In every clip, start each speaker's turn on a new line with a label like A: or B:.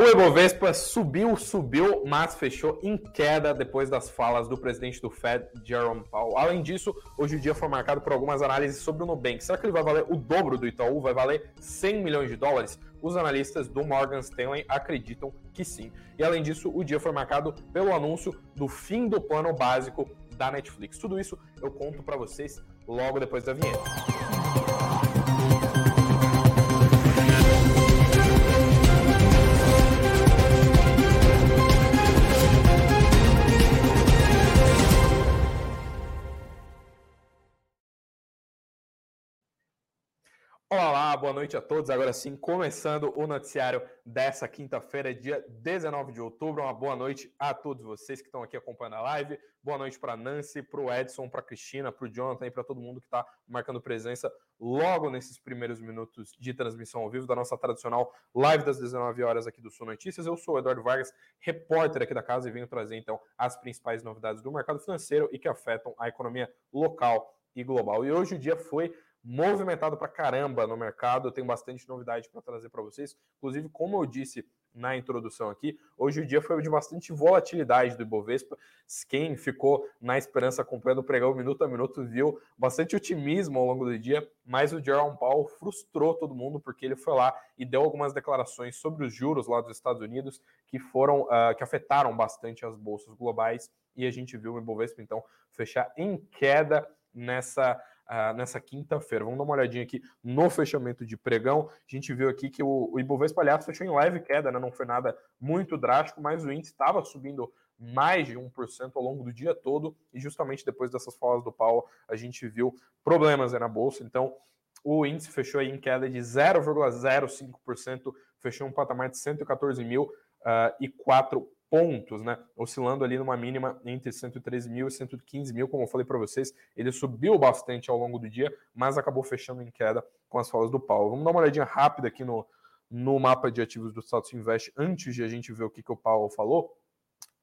A: O Ibovespa subiu, subiu, mas fechou em queda depois das falas do presidente do Fed, Jerome Powell. Além disso, hoje o dia foi marcado por algumas análises sobre o Nubank. Será que ele vai valer o dobro do Itaú? Vai valer 100 milhões de dólares? Os analistas do Morgan Stanley acreditam que sim. E além disso, o dia foi marcado pelo anúncio do fim do plano básico da Netflix. Tudo isso eu conto para vocês logo depois da vinheta. Olá, boa noite a todos. Agora sim, começando o noticiário dessa quinta-feira, dia 19 de outubro. Uma boa noite a todos vocês que estão aqui acompanhando a live. Boa noite para Nancy, para o Edson, para Cristina, para o Jonathan e para todo mundo que está marcando presença logo nesses primeiros minutos de transmissão ao vivo da nossa tradicional live das 19 horas aqui do Sul Notícias. Eu sou o Eduardo Vargas, repórter aqui da casa e venho trazer então as principais novidades do mercado financeiro e que afetam a economia local e global. E hoje o dia foi movimentado para caramba no mercado. Eu tenho bastante novidade para trazer para vocês. Inclusive, como eu disse na introdução aqui, hoje o dia foi de bastante volatilidade do Ibovespa. Quem ficou na esperança acompanhando o pregão minuto a minuto viu bastante otimismo ao longo do dia, mas o Jerome Powell frustrou todo mundo porque ele foi lá e deu algumas declarações sobre os juros lá dos Estados Unidos que foram uh, que afetaram bastante as bolsas globais e a gente viu o Ibovespa então fechar em queda nessa nessa quinta-feira. Vamos dar uma olhadinha aqui no fechamento de pregão. A gente viu aqui que o, o Ibovespa, aliás, fechou em leve queda, né? não foi nada muito drástico, mas o índice estava subindo mais de 1% ao longo do dia todo, e justamente depois dessas falas do Paulo, a gente viu problemas na bolsa. Então, o índice fechou em queda de 0,05%, fechou um patamar de 114.004 uh, pontos, né? Oscilando ali numa mínima entre 113 mil e 115 mil, como eu falei para vocês. Ele subiu bastante ao longo do dia, mas acabou fechando em queda com as falas do Paulo. Vamos dar uma olhadinha rápida aqui no, no mapa de ativos do Status Invest antes de a gente ver o que, que o Paulo falou.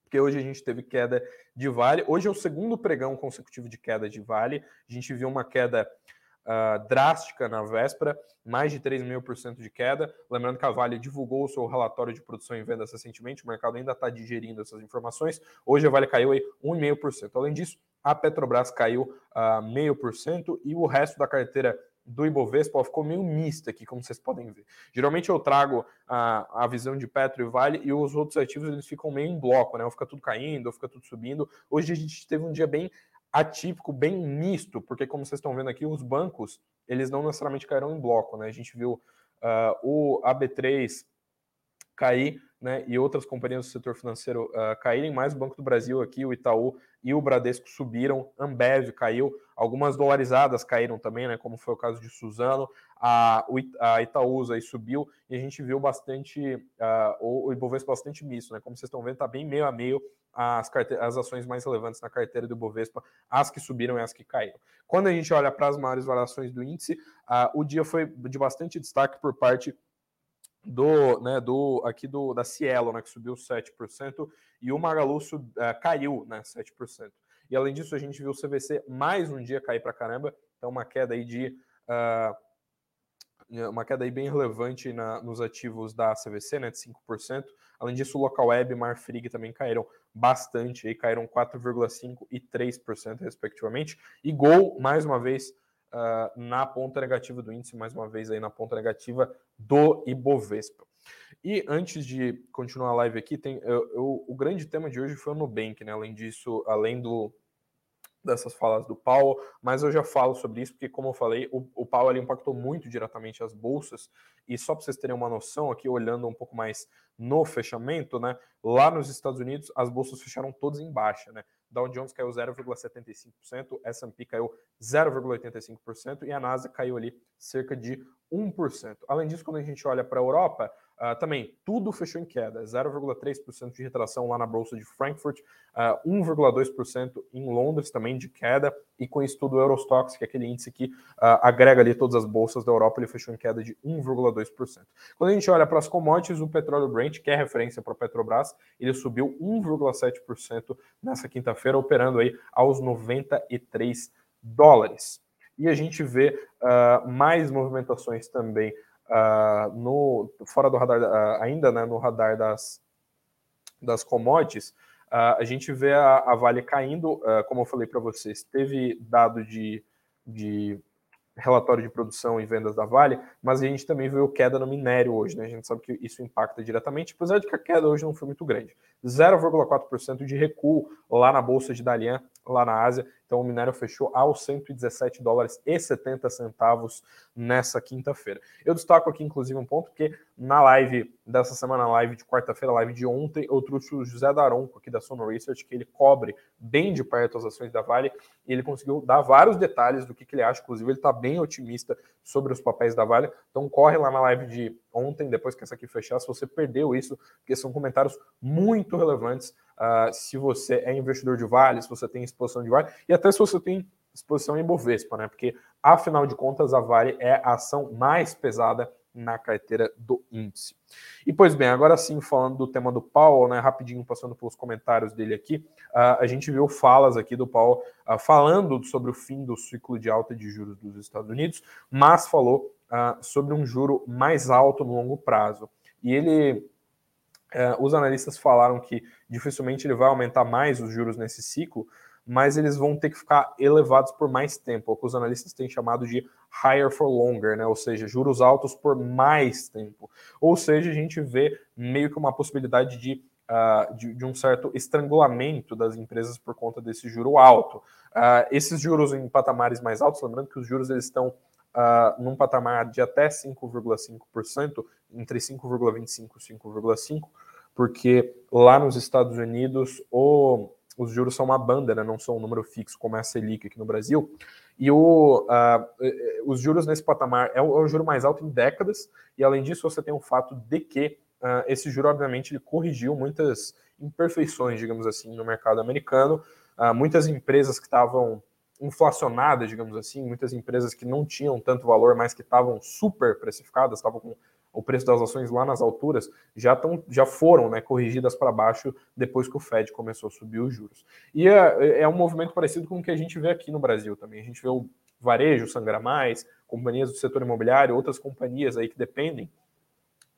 A: Porque hoje a gente teve queda de Vale. Hoje é o segundo pregão consecutivo de queda de Vale. A gente viu uma queda uh, drástica na véspera, mais de 3 mil por cento de queda. Lembrando que a Vale divulgou o seu relatório de produção e vendas recentemente, o mercado ainda está digerindo essas informações. Hoje a Vale caiu aí 1,5%. Além disso, a Petrobras caiu uh, 0,5% e o resto da carteira do Ibovespa ficou meio mista aqui, como vocês podem ver. Geralmente eu trago a, a visão de Petro e Vale e os outros ativos eles ficam meio em bloco, né? Ou fica tudo caindo, ou fica tudo subindo. Hoje a gente teve um dia bem atípico, bem misto, porque como vocês estão vendo aqui, os bancos, eles não necessariamente caíram em bloco, né? A gente viu uh, o AB3 cair, né, e outras companhias do setor financeiro uh, caírem, mais o Banco do Brasil aqui, o Itaú e o Bradesco subiram, Ambev caiu, algumas dolarizadas caíram também, né, como foi o caso de Suzano, a, a Itaúsa aí subiu, e a gente viu bastante, uh, o, o Ibovespa bastante misto, né, como vocês estão vendo, está bem meio a meio as, as ações mais relevantes na carteira do Ibovespa, as que subiram e as que caíram. Quando a gente olha para as maiores variações do índice, uh, o dia foi de bastante destaque por parte do, né, do aqui do da Cielo, né, que subiu 7%, e o Magalu sub, uh, caiu, né, 7%. E além disso, a gente viu o CVC mais um dia cair para caramba, então uma queda aí de uh, uma queda aí bem relevante na, nos ativos da CVC, né, de 5%. Além disso, o Local Web e Marfrig também caíram bastante, aí caíram 4,5% e 3%, respectivamente. E Gol, mais uma vez, uh, na ponta negativa do índice, mais uma vez aí na ponta negativa do Ibovespa. E antes de continuar a live aqui, tem eu, eu, o grande tema de hoje foi o Nubank, né? Além disso, além do dessas falas do Paulo, mas eu já falo sobre isso porque, como eu falei, o, o Paulo ali impactou muito diretamente as bolsas. E só para vocês terem uma noção, aqui olhando um pouco mais no fechamento, né? Lá nos Estados Unidos, as bolsas fecharam todas em baixa, né? Dow Jones caiu 0,75%, S&P caiu 0,85% e a Nasdaq caiu ali cerca de 1%. Além disso, quando a gente olha para a Europa, Uh, também, tudo fechou em queda, 0,3% de retração lá na Bolsa de Frankfurt, uh, ah, 1,2% em Londres também de queda, e com isso tudo o Eurostox, que é aquele índice que uh, agrega ali todas as bolsas da Europa, ele fechou em queda de 1,2%. Quando a gente olha para as commodities, o petróleo Brent, que é referência para a Petrobras, ele subiu 1,7% nessa quinta-feira, operando aí aos 93 dólares. E a gente vê mais movimentações também uh, no, fora do radar, uh, ainda né, no radar das, das commodities, uh, a gente vê a, a Vale caindo, como eu falei para vocês, teve dado de, de relatório de produção e vendas da Vale, mas a gente também viu queda no minério hoje, né? A gente sabe que isso impacta diretamente, apesar de que a queda hoje não foi muito grande. 0,4% de recuo lá na bolsa de Dalian, lá na Ásia. Então o minério fechou aos 117 dólares e 70 centavos nessa quinta-feira. Eu destaco aqui, inclusive, um ponto que na live dessa semana, live de quarta-feira, live de ontem, eu trouxe o José Daronco aqui da Sono Research, que ele cobre bem de perto as ações da Vale, e ele conseguiu dar vários detalhes do que, que ele acha. Inclusive, ele está bem otimista sobre os papéis da Vale. Então corre lá na live de ontem, depois que essa aqui fechar, se você perdeu isso, porque são comentários muito relevantes uh, se você é investidor de Vale, se você tem exposição de Vale, e até se você tem exposição em Bovespa, né? Porque, afinal de contas, a Vale é a ação mais pesada na carteira do índice. E pois bem, agora sim, falando do tema do Paulo, né, rapidinho passando pelos comentários dele aqui, uh, a gente viu falas aqui do Paulo uh, falando sobre o fim do ciclo de alta de juros dos Estados Unidos, mas falou uh, sobre um juro mais alto no longo prazo. E ele é, os analistas falaram que dificilmente ele vai aumentar mais os juros nesse ciclo, mas eles vão ter que ficar elevados por mais tempo, o que os analistas têm chamado de higher for longer, né? ou seja, juros altos por mais tempo. Ou seja, a gente vê meio que uma possibilidade de, uh, de, de, um certo estrangulamento das empresas por conta desse juro alto. Uh, esses juros em patamares mais altos, lembrando que os juros eles estão uh, num patamar de até 5,5%, entre 5,25 e 5,5%, porque lá nos Estados Unidos o, os juros são uma banda, né, não são um número fixo como é a Selic aqui no Brasil. E o, uh, os juros nesse patamar é o, é o, juro mais alto em décadas, e além disso você tem o fato de que uh, esse juro, obviamente, ele corrigiu muitas imperfeições, digamos assim, no mercado americano. Uh, muitas empresas que estavam inflacionadas, digamos assim, muitas empresas que não tinham tanto valor, mas que estavam super precificadas, estavam com o preço das ações lá nas alturas, já, tão, já foram né, corrigidas para baixo depois que o Fed começou a subir os juros. E é, é um movimento parecido com o que a gente vê aqui no Brasil também. A gente vê o varejo sangrar mais, companhias do setor imobiliário, outras companhias aí que dependem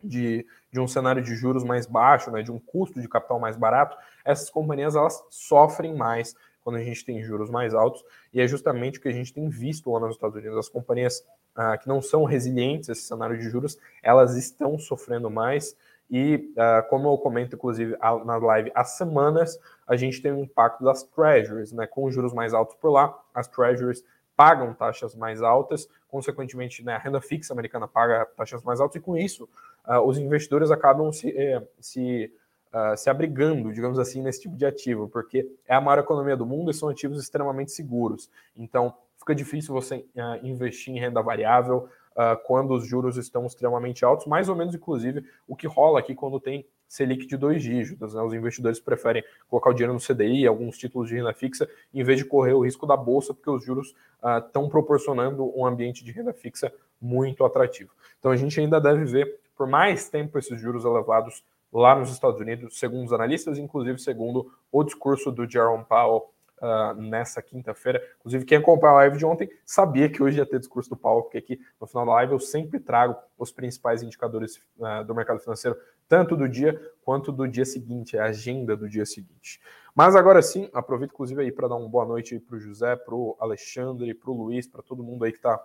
A: de, de um cenário de juros mais baixo, né, de um custo de capital mais barato, essas companhias elas sofrem mais quando a gente tem juros mais altos, e é justamente o que a gente tem visto lá nos Estados Unidos. As companhias ah, que não são resilientes a esse cenário de juros, elas estão sofrendo mais, e ah, como eu comento, inclusive, na live há semanas, a gente tem um impacto das treasuries, né? Com os juros mais altos por lá, as treasuries pagam taxas mais altas, consequentemente, né, a renda fixa americana paga taxas mais altas, e com isso, uh, os investidores acabam se, eh, se uh, se abrigando, digamos assim, nesse tipo de ativo, porque é a maior economia do mundo e são ativos extremamente seguros. Então, fica difícil você uh, investir em renda variável uh, quando os juros estão extremamente altos, mais ou menos, inclusive, o que rola aqui quando tem Selic de dois dígitos. Né? Os investidores preferem colocar o dinheiro no CDI, alguns títulos de renda fixa, em vez de correr o risco da bolsa, porque os juros estão uh, proporcionando um ambiente de renda fixa muito atrativo. Então a gente ainda deve ver por mais tempo esses juros elevados lá nos Estados Unidos, segundo os analistas, inclusive segundo o discurso do Jerome Powell uh, nessa quinta-feira. Inclusive, quem acompanhou a live de ontem sabia que hoje ia ter discurso do Powell, porque aqui no final da live eu sempre trago os principais indicadores uh, do mercado financeiro, tanto do dia quanto do dia seguinte, a agenda do dia seguinte. Mas agora sim, aproveito inclusive aí para dar uma boa noite para o José, para o Alexandre, para o Luiz, para todo mundo aí que está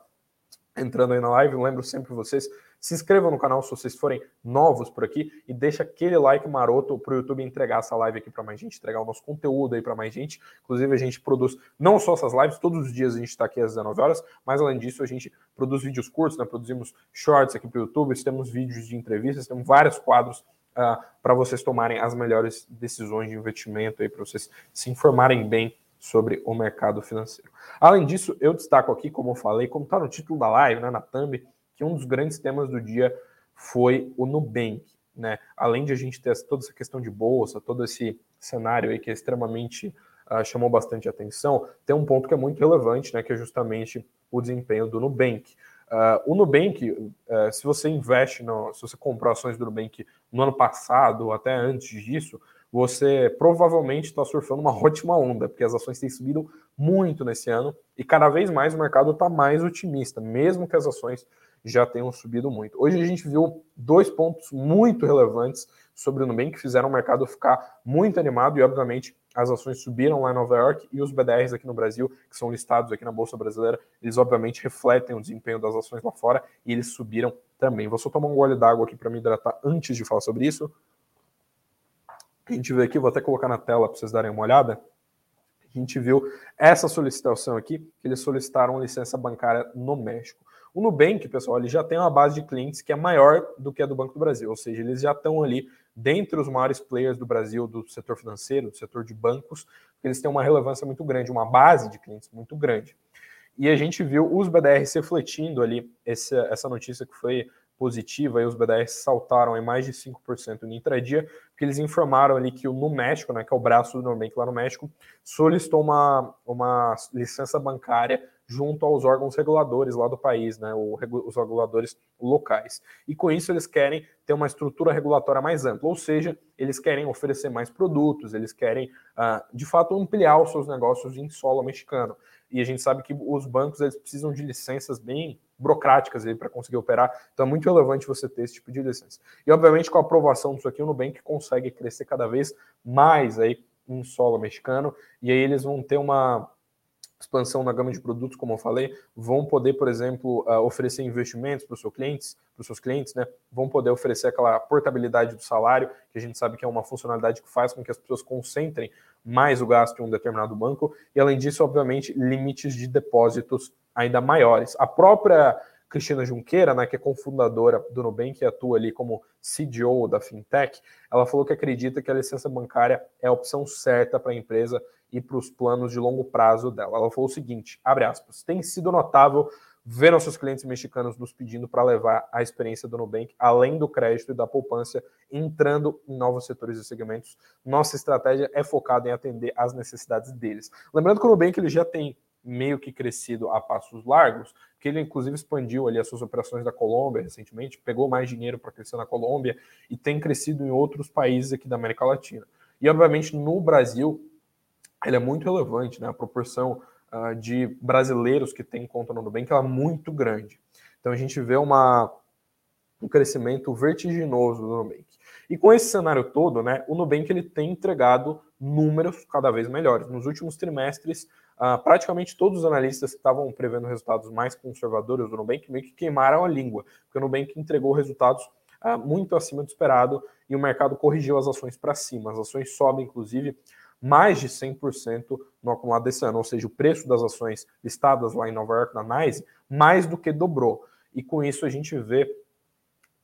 A: entrando aí na live. Lembro sempre vocês, se inscrevam no canal se vocês forem novos por aqui e deixa aquele like maroto para o YouTube entregar essa live aqui para mais gente, entregar o nosso conteúdo aí para mais gente. Inclusive, a gente produz não só essas lives, todos os dias a gente está aqui às 19 horas, mas além disso, a gente produz vídeos curtos, né? Produzimos shorts aqui para o YouTube, temos vídeos de entrevistas, temos vários quadros uh, ah, para vocês tomarem as melhores decisões de investimento aí, para vocês se informarem bem sobre o mercado financeiro. Além disso, eu destaco aqui, como eu falei, como está no título da live, né, na thumb, que um dos grandes temas do dia foi o Nubank. Né? Além de a gente ter toda essa questão de bolsa, todo esse cenário aí que é extremamente uh, chamou bastante atenção, tem um ponto que é muito relevante, né, que é justamente o desempenho do Nubank. Uh, o Nubank, uh, se você investe, no, se você comprou ações do Nubank no ano passado ou até antes disso, você provavelmente está surfando uma ótima onda, porque as ações têm subido muito nesse ano e cada vez mais o mercado está mais otimista, mesmo que as ações já tenham subido muito. Hoje a gente viu dois pontos muito relevantes sobre o Nubank que fizeram o mercado ficar muito animado e, obviamente, as ações subiram lá em Nova York e os BDRs aqui no Brasil, que são listados aqui na Bolsa Brasileira, eles obviamente refletem o desempenho das ações lá fora e eles subiram também. Vou só tomar um gole d'água aqui para me hidratar antes de falar sobre isso. A gente vê aqui, vou até colocar na tela para vocês darem uma olhada. A gente viu essa solicitação aqui, que eles solicitaram licença bancária no México. O Nubank, pessoal, ele já tem uma base de clientes que é maior do que a do Banco do Brasil, ou seja, eles já estão ali dentre os maiores players do Brasil do setor financeiro, do setor de bancos, eles têm uma relevância muito grande, uma base de clientes muito grande. E a gente viu os BDRs refletindo ali essa, essa notícia que foi positiva, e os BDRs saltaram em mais de 5% no intradia, porque eles informaram ali que o no México, né, que é o braço do Nubank lá no México, solicitou uma, uma licença bancária junto aos órgãos reguladores lá do país, né, os reguladores locais. E com isso eles querem ter uma estrutura regulatória mais ampla, ou seja, eles querem oferecer mais produtos, eles querem, uh, de fato, ampliar os seus negócios em solo mexicano. E a gente sabe que os bancos eles precisam de licenças bem burocráticas para conseguir operar, então é muito relevante você ter esse tipo de licença. E obviamente com a aprovação disso aqui, o Nubank consegue crescer cada vez mais aí em solo mexicano, e aí eles vão ter uma expansão na gama de produtos, como eu falei, vão poder, por exemplo, uh, oferecer investimentos para os seus clientes, para os seus clientes, né? Vão poder oferecer aquela portabilidade do salário, que a gente sabe que é uma funcionalidade que faz com que as pessoas concentrem mais o gasto em um determinado banco, e além disso, obviamente, limites de depósitos ainda maiores. A própria Cristina Junqueira, né, que é cofundadora do Nubank e atua ali como CDO da FinTech, ela falou que acredita que a licença bancária é a opção certa para a empresa e para os planos de longo prazo dela. Ela falou o seguinte, abre aspas, tem sido notável ver nossos clientes mexicanos nos pedindo para levar a experiência do Nubank além do crédito e da poupança, entrando em novos setores e segmentos. Nossa estratégia é focada em atender às necessidades deles. Lembrando que o Nubank ele já tem meio que crescido a passos largos, que ele inclusive expandiu ali as suas operações da Colômbia recentemente, pegou mais dinheiro para crescer na Colômbia e tem crescido em outros países aqui da América Latina. E obviamente no Brasil ele é muito relevante, né? A proporção uh, de brasileiros que têm conta no Nubank é muito grande. Então a gente vê uma, um crescimento vertiginoso do Nubank. E com esse cenário todo, né, o Nubank ele tem entregado números cada vez melhores. Nos últimos trimestres, uh, praticamente todos os analistas que estavam prevendo resultados mais conservadores do Nubank meio que queimaram a língua, porque o Nubank entregou resultados uh, muito acima do esperado e o mercado corrigiu as ações para cima. As ações sobem, inclusive, mais de 100% no acumulado desse ano, ou seja, o preço das ações listadas lá em Nova York, na NYSE, mais do que dobrou. E com isso a gente vê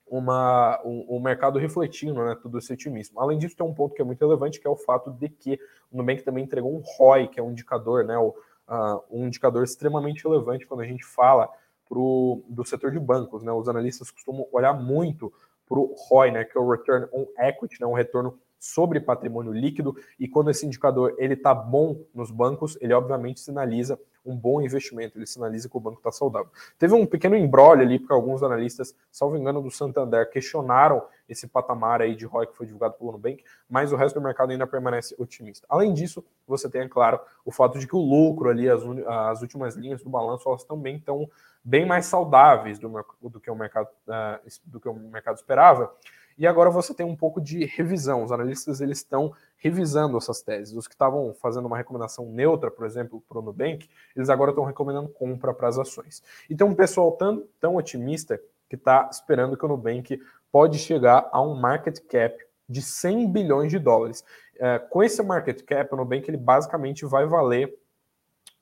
A: uma, um, um mercado refletindo né, todo esse otimismo. Além disso, tem um ponto que é muito relevante, que é o fato de que o Nubank também entregou um ROI, que é um indicador, né, o, uh, um indicador extremamente relevante quando a gente fala pro, do setor de bancos. Né, os analistas costumam olhar muito para o ROI, né, que é o Return on Equity, né, um retorno sobre patrimônio líquido e quando esse indicador ele está bom nos bancos, ele obviamente sinaliza um bom investimento, ele sinaliza que o banco está saudável. Teve um pequeno embrolho ali, porque alguns analistas, salvo engano do Santander, questionaram esse patamar aí de ROI que foi divulgado pelo Nubank, mas o resto do mercado ainda permanece otimista. Além disso, você tem, é claro, o fato de que o lucro ali, as, as últimas linhas do balanço, elas também estão bem mais saudáveis do, do, que o mercado, uh, do que o mercado esperava. E agora você tem um pouco de revisão. Os analistas eles estão revisando essas teses. Os que estavam fazendo uma recomendação neutra, por exemplo, para o Nubank, eles agora estão recomendando compra para as ações. E tem um pessoal tão, tão otimista que está esperando que o Nubank pode chegar a um market cap de 100 bilhões de dólares. É, com esse market cap, o Nubank ele basicamente vai valer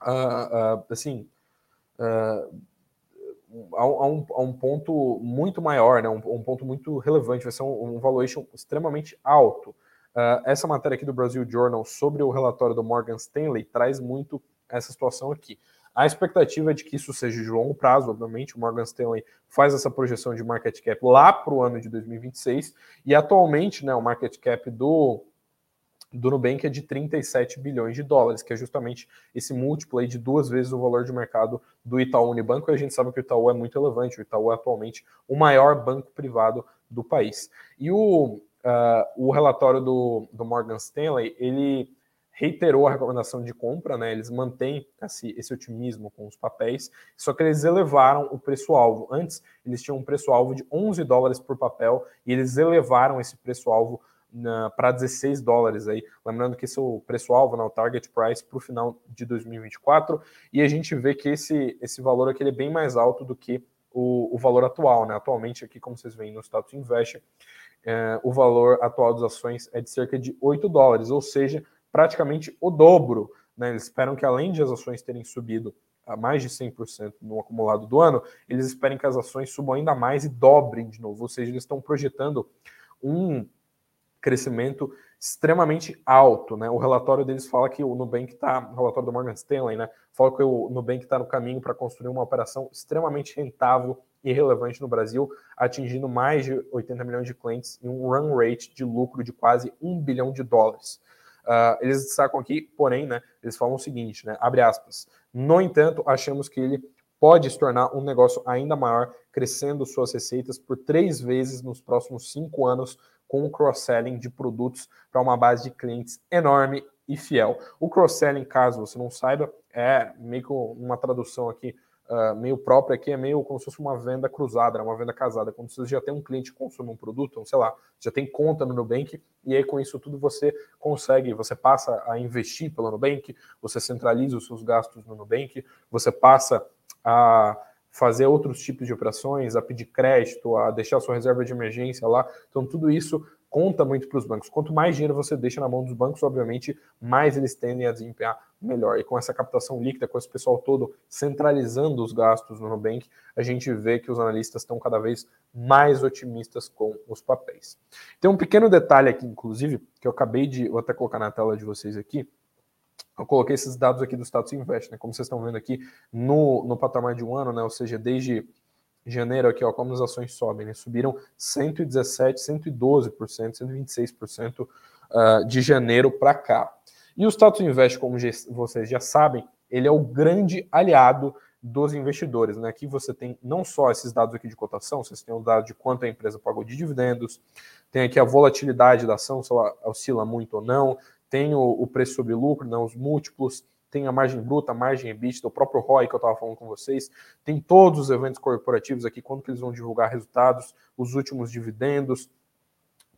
A: uh, uh, assim, uh, a, a, um, a um ponto muito maior, né? um, um ponto muito relevante, vai ser um, um valuation extremamente alto. Uh, essa matéria aqui do Brasil Journal sobre o relatório do Morgan Stanley traz muito essa situação aqui. A expectativa é de que isso seja de longo prazo, obviamente. O Morgan Stanley faz essa projeção de market cap lá para o ano de 2026 e atualmente, né, o market cap do do Nubank é de 37 bilhões de dólares, que é justamente esse múltiplo aí de duas vezes o valor de mercado do Itaú Unibanco, e a gente sabe que o Itaú é muito relevante, o Itaú é atualmente o maior banco privado do país. E o, uh, o relatório do, do Morgan Stanley, ele reiterou a recomendação de compra, né? Eles mantêm esse, esse otimismo com os papéis, só que eles elevaram o preço-alvo. Antes, eles tinham um preço-alvo de 11 dólares por papel e eles elevaram esse preço-alvo para 16 dólares aí. Lembrando que esse é o preço-alvo, né, o target price para o final de 2024, e a gente vê que esse, esse valor aqui é bem mais alto do que o, o valor atual, né? Atualmente, aqui, como vocês veem no status invest, é, o valor atual das ações é de cerca de 8 dólares, ou seja, praticamente o dobro. Né? Eles esperam que, além de as ações terem subido a mais de 100% no acumulado do ano, eles esperam que as ações subam ainda mais e dobrem de novo. Ou seja, eles estão projetando um crescimento extremamente alto. Né? O relatório deles fala que o Nubank está, o relatório do Morgan Stanley, né? fala que o Nubank está no caminho para construir uma operação extremamente rentável e relevante no Brasil, atingindo mais de 80 milhões de clientes e um run rate de lucro de quase 1 bilhão de dólares. Uh, eles destacam aqui, porém, né, eles falam o seguinte, né, abre aspas, no entanto, achamos que ele pode se tornar um negócio ainda maior, crescendo suas receitas por três vezes nos próximos cinco anos, com o cross-selling de produtos para uma base de clientes enorme e fiel. O cross-selling, caso você não saiba, é meio que uma tradução aqui uh, meio própria aqui, é meio como se fosse uma venda cruzada, né, uma venda casada. Quando você já tem um cliente que consome um produto, então, sei lá, já tem conta no Nubank, e aí com isso tudo você consegue, você passa a investir pelo Nubank, você centraliza os seus gastos no Nubank, você passa a fazer outros tipos de operações, a pedir crédito, a deixar sua reserva de emergência lá. Então, tudo isso conta muito para os bancos. Quanto mais dinheiro você deixa na mão dos bancos, obviamente, mais eles tendem a desempenhar melhor. E com essa captação líquida, com esse pessoal todo centralizando os gastos no Nubank, a gente vê que os analistas estão cada vez mais otimistas com os papéis. Tem um pequeno detalhe aqui, inclusive, que eu acabei de, vou até colocar na tela de vocês aqui. Eu coloquei esses dados aqui do status invest, né? Como vocês estão vendo aqui no, no patamar de um ano, né? Ou seja, desde janeiro aqui, ó, como as ações sobem, né? Subiram 117, 112%, 126% uh, de janeiro para cá. E o Status Invest, como vocês já sabem, ele é o grande aliado dos investidores. Né? Aqui você tem não só esses dados aqui de cotação, vocês têm o dado de quanto a empresa pagou de dividendos, tem aqui a volatilidade da ação, se ela oscila muito ou não, tem o, o preço sobre lucro, né, os múltiplos, tem a margem bruta, a margem EBITDA, o próprio ROI que eu estava falando com vocês, tem todos os eventos corporativos aqui, quando que eles vão divulgar resultados, os últimos dividendos,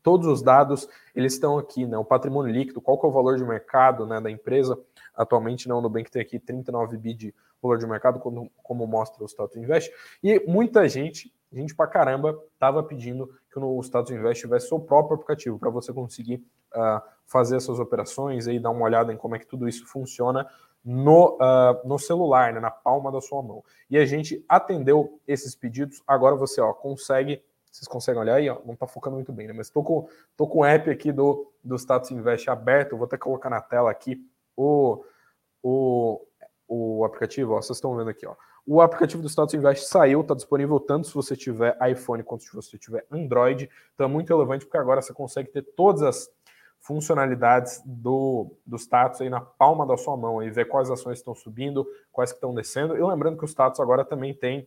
A: todos os dados eles estão aqui, né? O patrimônio líquido, qual que é o valor de mercado né, da empresa? Atualmente, não, o Nubank tem aqui 39 bi de valor de mercado, como, como mostra o Status Invest. E muita gente, gente pra caramba, estava pedindo que o Status Invest tivesse seu próprio aplicativo para você conseguir uh, fazer essas operações e dar uma olhada em como é que tudo isso funciona no, uh, no celular, né, na palma da sua mão. E a gente atendeu esses pedidos. Agora você ó, consegue vocês conseguem olhar aí, ó, não está focando muito bem, né? Mas estou com, tô com o app aqui do, do Status Invest aberto, vou até colocar na tela aqui o, o, o aplicativo, ó, vocês estão vendo aqui, ó. O aplicativo do Status Invest saiu, está disponível tanto se você tiver iPhone quanto se você tiver Android. Então é muito relevante porque agora você consegue ter todas as funcionalidades do, do status aí na palma da sua mão e ver quais ações estão subindo, quais que estão descendo. E lembrando que o status agora também tem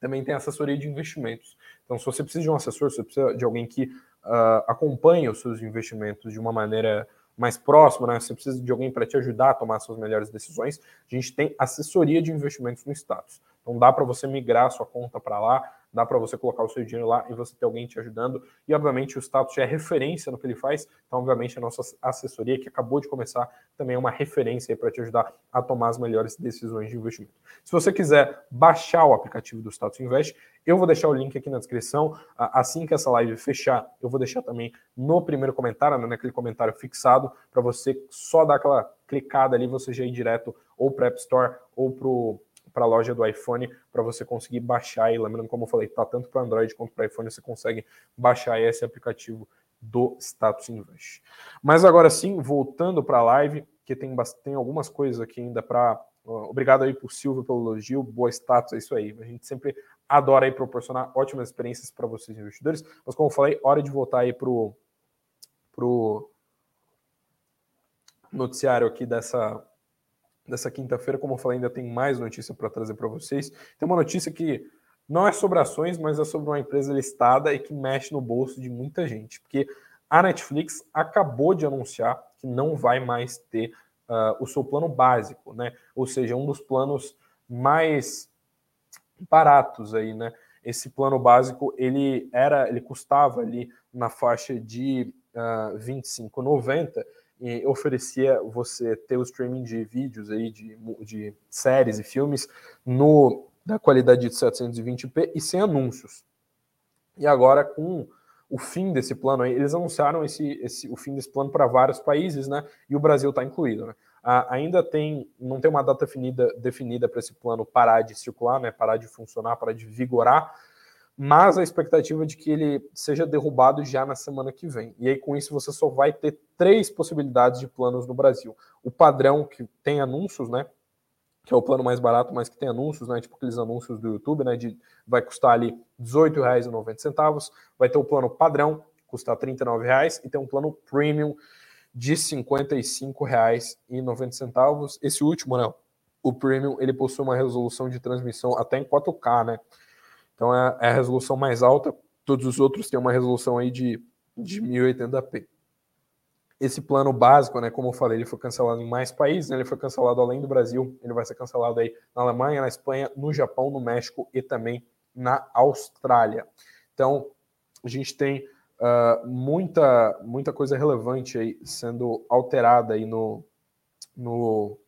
A: também tem assessoria de investimentos. Então, se você precisa de um assessor, se você precisa de alguém que uh, acompanhe os seus investimentos de uma maneira mais próxima, né? você precisa de alguém para te ajudar a tomar suas melhores decisões, a gente tem assessoria de investimentos no status. Então, dá para você migrar sua conta para lá, dá para você colocar o seu dinheiro lá e você ter alguém te ajudando. E, obviamente, o status é referência no que ele faz. Então, obviamente, a nossa assessoria, que acabou de começar, também é uma referência para te ajudar a tomar as melhores decisões de investimento. Se você quiser baixar o aplicativo do Status Invest, eu vou deixar o link aqui na descrição. Assim que essa live fechar, eu vou deixar também no primeiro comentário, né, naquele comentário fixado, para você só dar aquela clicada ali, você já ir direto ou para App Store ou para o para a loja do iPhone para você conseguir baixar. E lembrando, como eu falei, tá tanto para Android quanto para iPhone, você consegue baixar esse aplicativo do Status Invest. Mas agora sim, voltando para a live, que tem, tem algumas coisas aqui ainda para. Obrigado aí por Silvio pelo elogio, boa status, é isso aí. A gente sempre adora aí proporcionar ótimas experiências para vocês investidores. Mas como eu falei, hora de voltar aí pro pro noticiário aqui dessa dessa quinta-feira. Como eu falei, ainda tem mais notícia para trazer para vocês. Tem uma notícia que não é sobre ações, mas é sobre uma empresa listada e que mexe no bolso de muita gente. Porque a Netflix acabou de anunciar que não vai mais ter uh, o seu plano básico, né? Ou seja, um dos planos mais baratos aí, né? Esse plano básico ele era, ele custava ali na faixa de uh, 25,90 oferecia você ter o streaming de vídeos aí de, de séries e filmes no da qualidade de 720p e sem anúncios. E agora com o fim desse plano aí, eles anunciaram esse, esse, o fim desse plano para vários países, né? E o Brasil está incluído, né? Ah, ainda tem, não tem uma data definida, definida para esse plano parar de circular, né? Parar de funcionar, parar de vigorar, mas a expectativa é de que ele seja derrubado já na semana que vem. E aí, com isso, você só vai ter três possibilidades de planos no Brasil. O padrão, que tem anúncios, né? que é o plano mais barato, mas que tem anúncios, né? Tipo aqueles anúncios do YouTube, né? De, vai custar ali R$18,90. Vai ter o plano padrão, custar R$39,00, e tem um plano premium de R$55,90. Esse último, né? O premium, ele possui uma resolução de transmissão até em 4K, né? Então é, é a resolução mais alta. Todos os outros têm uma resolução aí de, de 1080p. Esse plano básico, né, como eu falei, ele foi cancelado em mais países, né, ele foi cancelado além do Brasil, ele vai ser cancelado aí na Alemanha, na Espanha, no Japão, no México e também na Austrália. Então, a gente tem uh, muita, muita coisa relevante aí sendo alterada aí no, no,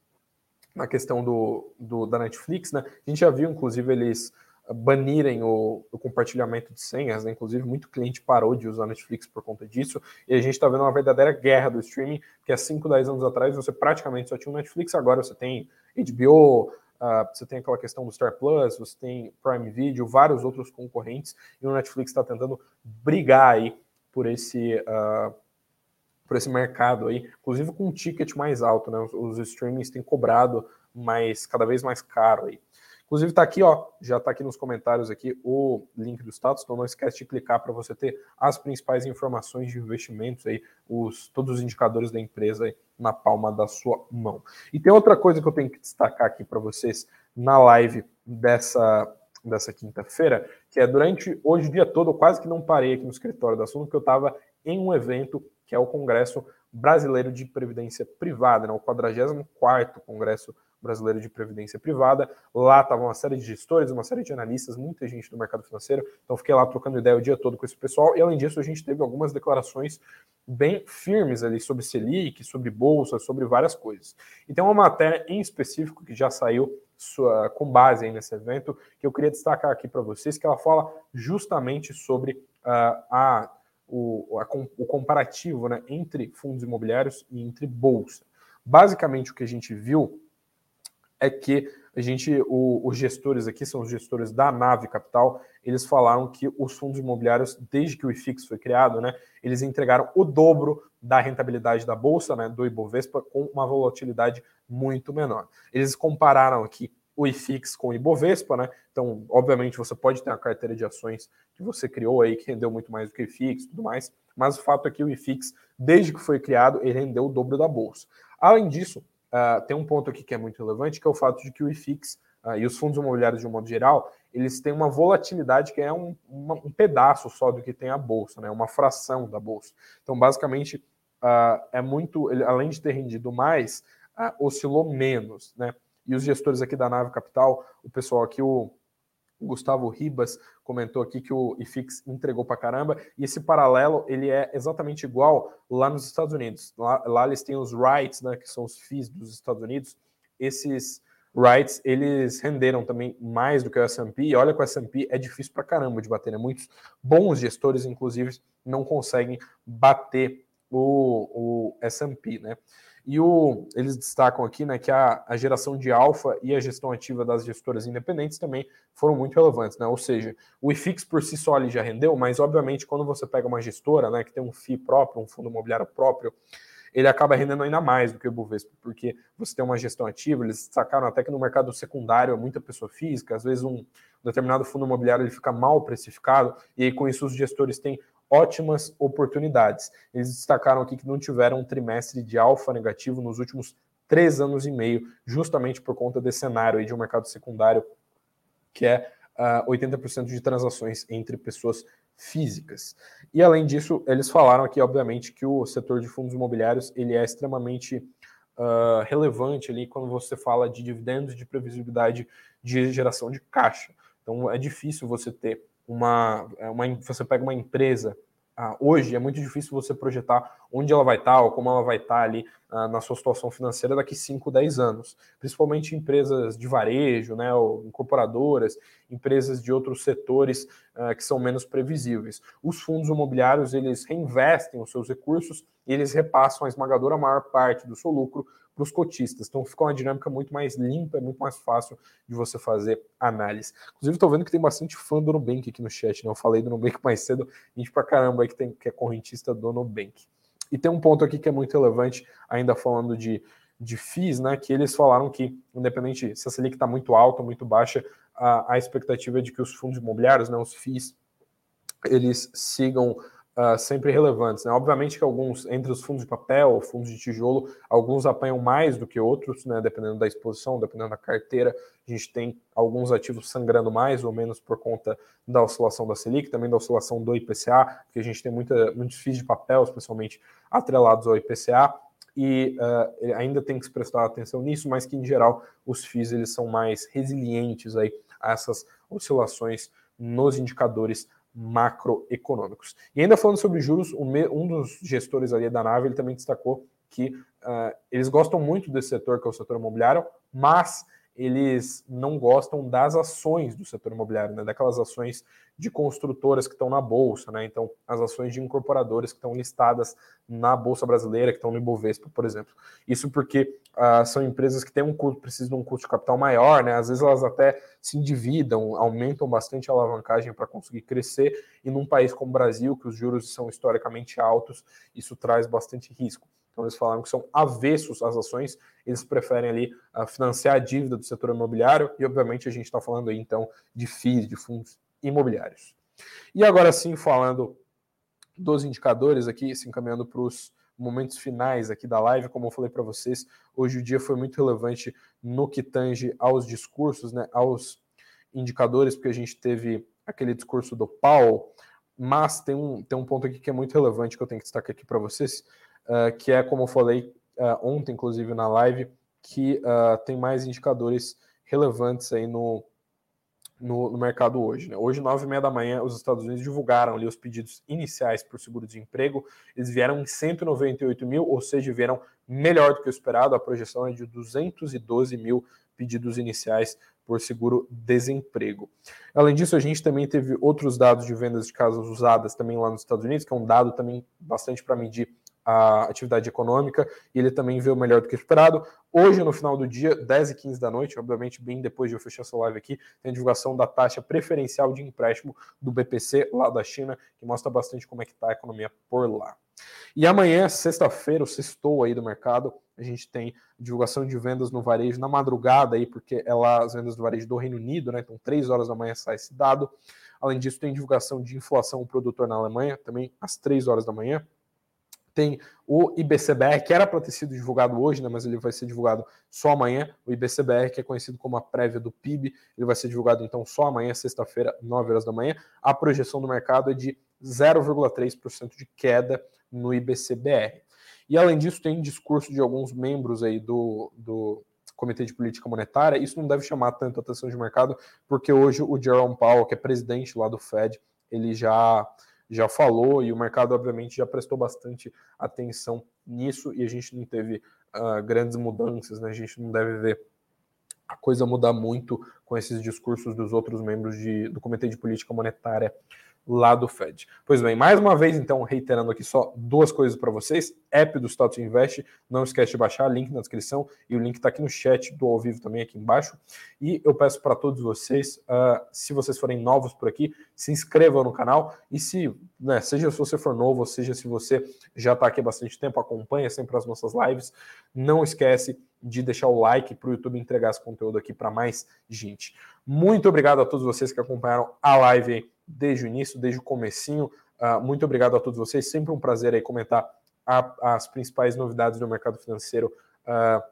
A: na questão do, do, da Netflix, né? A gente já viu, inclusive, eles banirem o, o, compartilhamento de senhas, né? inclusive muito cliente parou de usar Netflix por conta disso, e a gente está vendo uma verdadeira guerra do streaming, que há 5, 10 anos atrás você praticamente só tinha o Netflix, agora você tem HBO, uh, ah, você tem aquela questão do Star Plus, você tem Prime Video, vários outros concorrentes, e o Netflix está tentando brigar aí por esse... Uh, por esse mercado aí, inclusive com um ticket mais alto, né? Os, os streamings têm cobrado mais, cada vez mais caro aí. Inclusive está aqui, ó, já está aqui nos comentários aqui o link do status, então não esquece de clicar para você ter as principais informações de investimentos aí, os todos os indicadores da empresa aí na palma da sua mão. E tem outra coisa que eu tenho que destacar aqui para vocês na live dessa dessa quinta-feira, que é durante hoje o dia todo, eu quase que não parei aqui no escritório da Suno, porque eu estava em um evento que é o Congresso Brasileiro de Previdência Privada, né, o 44º Congresso Brasileiro de Previdência Privada. Lá estava uma série de gestores, uma série de analistas, muita gente do mercado financeiro. Então fiquei lá trocando ideia o dia todo com esse pessoal. E além disso, a gente teve algumas declarações bem firmes ali sobre Selic, sobre bolsa, sobre várias coisas. E tem uma matéria em específico que já saiu sua, com base nesse evento, que eu queria destacar aqui para vocês, que ela fala justamente sobre uh, a, o, a, o comparativo né, entre fundos imobiliários e entre bolsa. Basicamente, o que a gente viu é que a gente, o, os gestores aqui, são os gestores da Nave Capital, eles falaram que os fundos imobiliários, desde que o IFIX foi criado, né, eles entregaram o dobro da rentabilidade da Bolsa, né, do Ibovespa, com uma volatilidade muito menor. Eles compararam aqui o IFIX com o Ibovespa, né? Então, obviamente, você pode ter uma carteira de ações que você criou aí, que rendeu muito mais do que o IFIX e tudo mais, mas o fato é que o IFIX, desde que foi criado, ele rendeu o dobro da Bolsa. Além disso, Uh, tem um ponto aqui que é muito relevante, que é o fato de que o IFIX uh, e os fundos imobiliários de um modo geral, eles têm uma volatilidade que é um, uma, um pedaço só do que tem a bolsa, né? Uma fração da bolsa. Então, basicamente, uh, é muito, ele, além de ter rendido mais, oscilou menos, né? E os gestores aqui da Nave Capital, o pessoal aqui, o Gustavo Ribas comentou aqui que o IFIX entregou para caramba, e esse paralelo ele é exatamente igual lá nos Estados Unidos. Lá, lá eles têm os rights, né, que são os FIIs dos Estados Unidos. Esses rights, eles renderam também mais do que o S&P, e olha que o S&P é difícil para caramba de bater, né? Muitos bons gestores, inclusive, não conseguem bater o, o S&P, né? E o, eles destacam aqui né, que a, a geração de alfa e a gestão ativa das gestoras independentes também foram muito relevantes. Né? Ou seja, o IFIX por si só ali já rendeu, mas obviamente quando você pega uma gestora né, que tem um FII próprio, um fundo imobiliário próprio, ele acaba rendendo ainda mais do que o Ibovespa, porque você tem uma gestão ativa, eles destacaram até que no mercado secundário é muita pessoa física, às vezes um determinado fundo imobiliário ele fica mal precificado, e aí com isso os gestores têm ótimas oportunidades. Eles destacaram aqui que não tiveram um trimestre de alfa negativo nos últimos três anos e meio, justamente por conta desse cenário aí de um mercado secundário que é uh, 80% de transações entre pessoas físicas. E além disso, eles falaram aqui, obviamente, que o setor de fundos imobiliários ele é extremamente uh, relevante ali quando você fala de dividendos, de previsibilidade de geração de caixa. Então é difícil você ter uma, é, uma você pega uma empresa ah, hoje é muito difícil você projetar onde ela vai estar ou como ela vai estar ali ah, na sua situação financeira daqui 5, 10 anos. Principalmente empresas de varejo, né, ou incorporadoras, empresas de outros setores ah, que são menos previsíveis. Os fundos imobiliários, eles reinvestem os seus recursos e eles repassam a esmagadora maior parte do seu lucro para os cotistas. Então fica uma dinâmica muito mais limpa, é muito mais fácil de você fazer análise. Inclusive, estou vendo que tem bastante fã do Nubank aqui no chat, né? Eu falei do Nubank mais cedo, gente pra caramba aí que, tem, que é correntista do Nubank. E tem um ponto aqui que é muito relevante, ainda falando de, de FIIs, né? Que eles falaram que, independente se a Selic está muito alta ou muito baixa, a, a expectativa é de que os fundos imobiliários, né, os FIIs, eles sigam uh, sempre relevantes. Né? Obviamente que alguns, entre os fundos de papel, fundos de tijolo, alguns apanham mais do que outros, né? dependendo da exposição, dependendo da carteira. A gente tem alguns ativos sangrando mais ou menos por conta da oscilação da Selic, também da oscilação do IPCA, porque a gente tem muita, muitos FIIs de papel, especialmente atrelados ao IPCA, e uh, ainda tem que se prestar atenção nisso, mas que em geral os FIIs eles são mais resilientes aí a essas oscilações nos indicadores macroeconômicos. E ainda falando sobre juros, um dos gestores ali da nave ele também destacou que uh, eles gostam muito desse setor, que é o setor imobiliário, mas eles não gostam das ações do setor imobiliário, né? daquelas ações de construtoras que estão na bolsa, né? Então, as ações de incorporadoras que estão listadas na bolsa brasileira, que estão no Ibovespa, por exemplo. Isso porque uh, são empresas que têm um custo, precisam de um custo de capital maior, né? Às vezes elas até se endividam, aumentam bastante a alavancagem para conseguir crescer. E num país como o Brasil, que os juros são historicamente altos, isso traz bastante risco. Então eles falaram que são avessos às ações, eles preferem ali uh, financiar a dívida do setor imobiliário e obviamente a gente está falando aí então de FIIs, de fundos imobiliários. E agora sim, falando dos indicadores aqui, se encaminhando para os momentos finais aqui da live, como eu falei para vocês, hoje o dia foi muito relevante no que tange aos discursos, né, aos indicadores, porque a gente teve aquele discurso do Powell, mas tem um, tem um ponto aqui que é muito relevante que eu tenho que destacar aqui para vocês, uh, que é, como eu falei uh, ontem, inclusive na live, que uh, tem mais indicadores relevantes aí no, no, no mercado hoje. Né? Hoje, nove e meia da manhã, os Estados Unidos divulgaram ali os pedidos iniciais por seguro-desemprego. Eles vieram em 198 mil, ou seja, vieram melhor do que o esperado. A projeção é de 212 mil pedidos iniciais por seguro-desemprego. Além disso, a gente também teve outros dados de vendas de casas usadas também lá nos Estados Unidos, que é um dado também bastante para medir a atividade econômica e ele também veio melhor do que esperado. Hoje, no final do dia, 10 e 15 da noite, obviamente bem depois de eu fechar essa live aqui, tem a divulgação da taxa preferencial de empréstimo do BPC lá da China, que mostra bastante como é que está a economia por lá. E amanhã, sexta-feira, o sextou aí do mercado, a gente tem divulgação de vendas no varejo na madrugada aí, porque é lá as vendas do varejo do Reino Unido, né? Então, 3 horas da manhã sai esse dado. Além disso, tem divulgação de inflação produtor na Alemanha, também às 3 horas da manhã tem o IBCBR, que era para ter sido divulgado hoje, né, mas ele vai ser divulgado só amanhã. O IBCBR, que é conhecido como a prévia do PIB, ele vai ser divulgado então só amanhã, sexta-feira, 9 horas da manhã. A projeção do mercado é de 0,3% de queda no IBCBR. E além disso, tem discurso de alguns membros aí do, do Comitê de Política Monetária. Isso não deve chamar tanto a atenção de mercado, porque hoje o Jerome Powell, que é presidente lá do Fed, ele já já falou e o mercado, obviamente, já prestou bastante atenção nisso e a gente não teve uh, grandes mudanças, né? A gente não deve ver a coisa mudar muito com esses discursos dos outros membros de, do Comitê de Política Monetária lá do Fed. Pois bem, mais uma vez, então, reiterando aqui só duas coisas para vocês. App do Status Invest, não esquece de baixar, link na descrição e o link está aqui no chat do ao vivo também aqui embaixo. E eu peço para todos vocês, uh, se vocês forem novos por aqui, se inscrevam no canal e se, né, seja se você for novo, seja se você já está aqui há bastante tempo, acompanha sempre as nossas lives, não esquece de deixar o like para o YouTube entregar esse conteúdo aqui para mais gente. Muito obrigado a todos vocês que acompanharam a live desde o início, desde o comecinho. Uh, muito obrigado a todos vocês. Sempre um prazer aí comentar a, as principais novidades do mercado financeiro uh,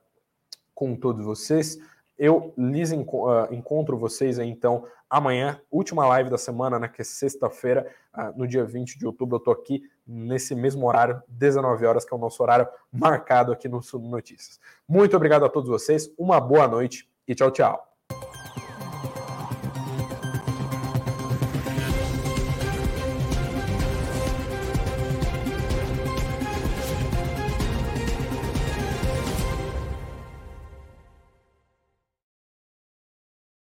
A: com todos vocês. Eu lhes encontro vocês aí, então amanhã, última live da semana, né, que é sexta-feira, no dia 20 de outubro. Eu estou aqui nesse mesmo horário, 19 horas, que é o nosso horário marcado aqui no Sul Notícias. Muito obrigado a todos vocês, uma boa noite e tchau, tchau.